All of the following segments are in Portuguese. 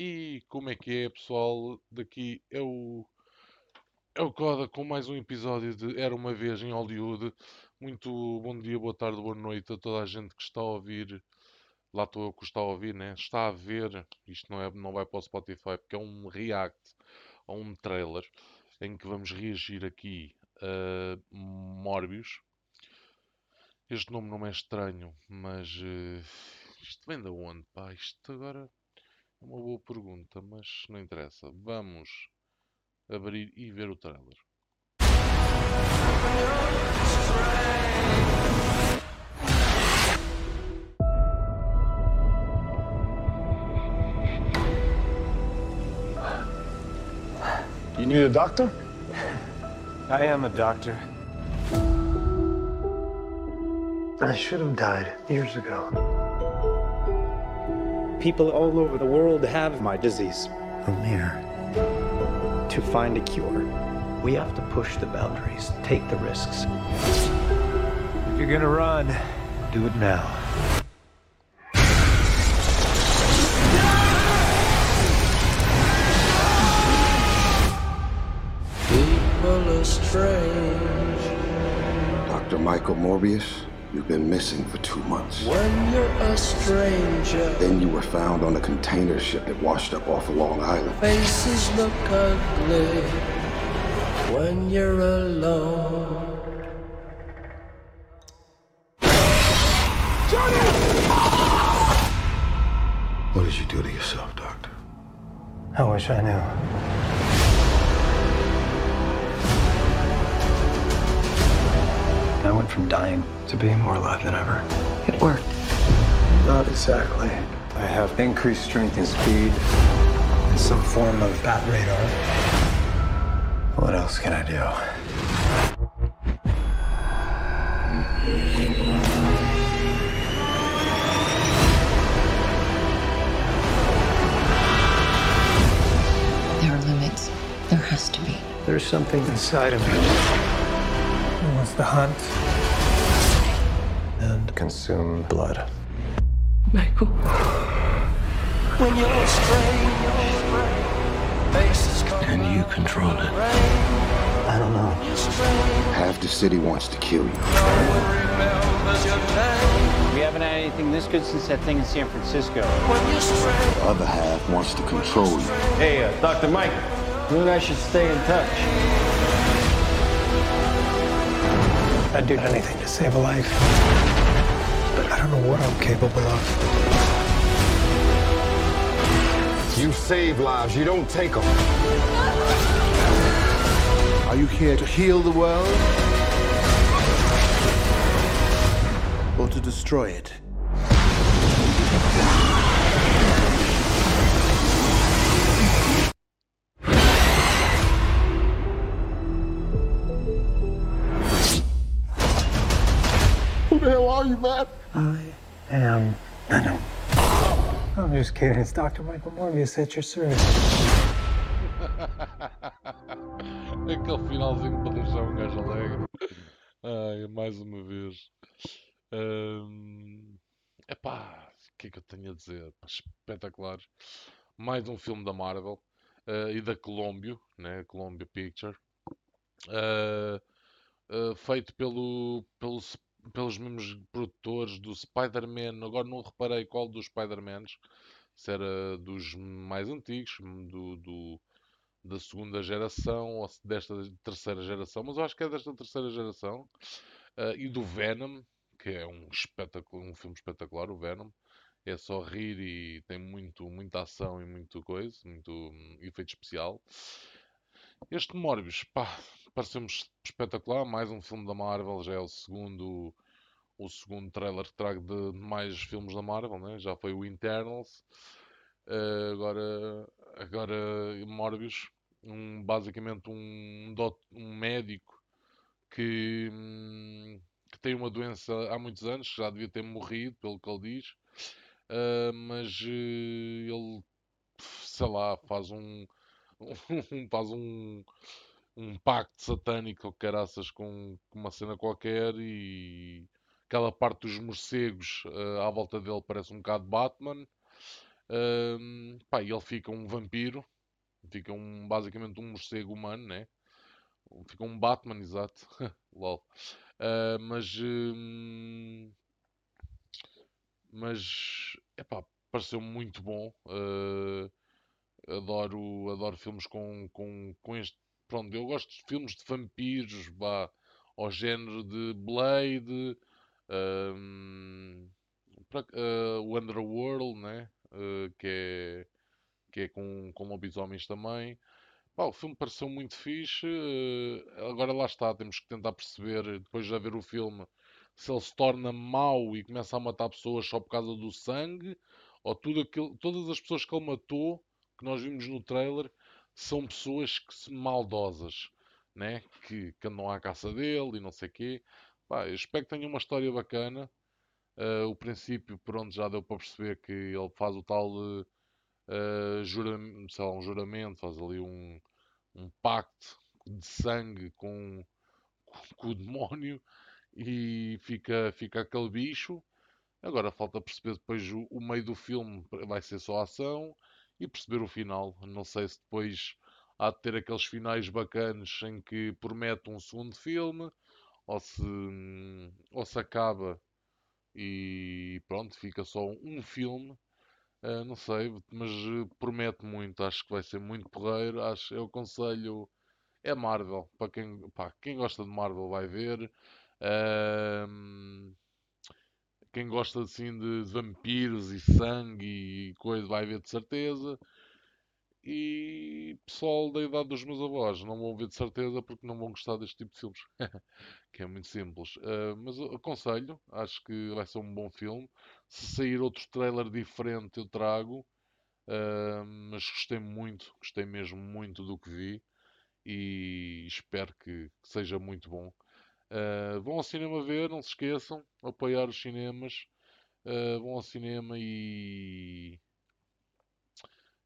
E como é que é, pessoal? Daqui é o, é o Coda com mais um episódio de Era uma Vez em Hollywood. Muito bom dia, boa tarde, boa noite a toda a gente que está a ouvir. Lá estou eu que está a ouvir, né? Está a ver. Isto não, é, não vai para o Spotify porque é um react a um trailer em que vamos reagir aqui a Morbius. Este nome não é estranho, mas uh, isto vem de onde, pá? Isto agora uma boa pergunta, mas não interessa. Vamos abrir e ver o trailer. You need a doctor? I am a doctor. I should have died years ago. People all over the world have my disease. Amir. To find a cure, we have to push the boundaries, take the risks. If you're gonna run, do it now. People are strange Dr. Michael Morbius, you've been missing for two months. when you're a stranger. Then you were found on a container ship that washed up off of Long Island. Faces look ugly when you're alone. Johnny! What did you do to yourself, Doctor? I wish I knew. I went from dying to being more alive than ever. It worked. Not exactly. I have increased strength and speed, and some form of bat radar. What else can I do? There are limits. There has to be. There's something inside of me. It wants to hunt and consume blood. Michael. When you're strange. Faces come And you control it. I don't know. Half the city wants to kill you. remembers your name. We haven't had anything this good since that thing in San Francisco. When you're strange. The other half wants to control you. Hey, uh, Dr. Mike, you and I should stay in touch. I'd do anything to save a life. But I don't know what I'm capable of. You save lives, you don't take them. Are you here to heal the world? Or to destroy it? Who the hell are you, man? I am Venom. I'm just kidding. It's Dr. Michael Morbius at your service. Aquele finalzinho para deixar um gajo alegre. Ai, mais uma vez. Hum, epá, o que é que eu tenho a dizer? Espetacular. Mais um filme da Marvel eh, e da Columbia, né? Columbia Picture. Eh, eh, feito pelo, pelo, pelos mesmos produtores do Spider-Man. Agora não reparei qual dos Spider-Mans. Se era dos mais antigos, do, do, da segunda geração ou desta terceira geração, mas eu acho que é desta terceira geração. Ah, e do Venom, que é um um filme espetacular, o Venom. É só rir e tem muito, muita ação e muito coisa, muito hum, efeito especial. Este Morbius, pá, pareceu-me es- espetacular. Mais um filme da Marvel, já é o segundo, o segundo trailer que trago de mais filmes da Marvel, né? Já foi o Internals. Ah, agora, agora Morbius, um, basicamente um, dot- um médico que, hum, que tem uma doença há muitos anos, já devia ter morrido, pelo que ele diz, ah, mas eh, ele, sei lá, faz um, um- faz um, um pacto satânico ou caraças com, com uma cena qualquer e aquela parte dos morcegos ah, à volta dele parece um bocado Batman. Ahm, pá, e ele fica um vampiro, fica um, basicamente um morcego humano, né? Fica um Batman, exato. Lol. Ah, mas. hum, mas. Epá, pareceu muito bom. Ah, adoro, adoro filmes com, com, com este. Pronto, eu gosto de filmes de vampiros, vá, ao género de Blade, hum, pra- ah, o Underworld, né? Ah, que é, que é com, com lobisomens também. Pá, o filme pareceu muito fixe. eh, agora lá está, temos que tentar perceber, depois de ver o filme, se ele se torna mau e começa a matar pessoas só por causa do sangue, ou tudo aquilo, todas as pessoas que ele matou, que nós vimos no trailer, são pessoas que maldosas, né? Que, que andam à caça dele e não sei quê. Pá, eu espero que tenha uma história bacana. Eh, o princípio, pronto, já deu para perceber que ele faz o tal eh, eh, juram- sei lá, um juramento, faz ali um, um pacto de sangue com, com o demónio e fica, fica aquele bicho. Agora falta perceber depois o, o meio do filme, vai ser só ação e perceber o final. Não sei se depois há de ter aqueles finais bacanos em que promete um segundo filme ou se, ou se acaba e pronto, fica só um filme. Uh, não sei, mas uh, promete muito. Acho que vai ser muito porreiro. Acho, eu aconselho. É Marvel. Para quem, pá, quem gosta de Marvel vai ver. Ahm, quem gosta assim de vampiros e sangue e coisa vai ver de certeza. E pessoal da idade dos meus avós não vão ver de certeza porque não vão gostar deste tipo de filmes. que é muito simples. Uh, mas aconselho, acho que vai ser um bom filme. Se sair outro trailer diferente, eu trago. Uh, mas gostei muito, gostei mesmo muito do que vi e espero que, que seja muito bom. Uh, vão ao cinema ver, não se esqueçam, apoiar os cinemas. Uh, vão ao cinema e.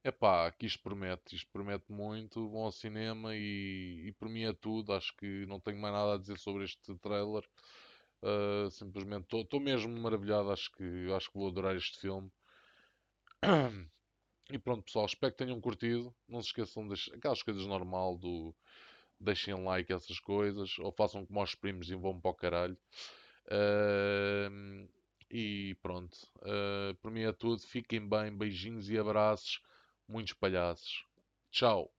Epá, que isto promete, isto promete muito. Vão ao cinema e, e por mim é tudo. Acho que não tenho mais nada a dizer sobre este trailer. Uh, simplesmente estou mesmo maravilhado. Acho que, acho que vou adorar este filme. E pronto, pessoal, espero que tenham curtido. Não se esqueçam das aquelas coisas normal do deixem like, essas coisas, ou façam como aos primos e vão para o caralho. Uh, e pronto, uh, por mim é tudo. Fiquem bem, beijinhos e abraços, muitos palhaços. Tchau.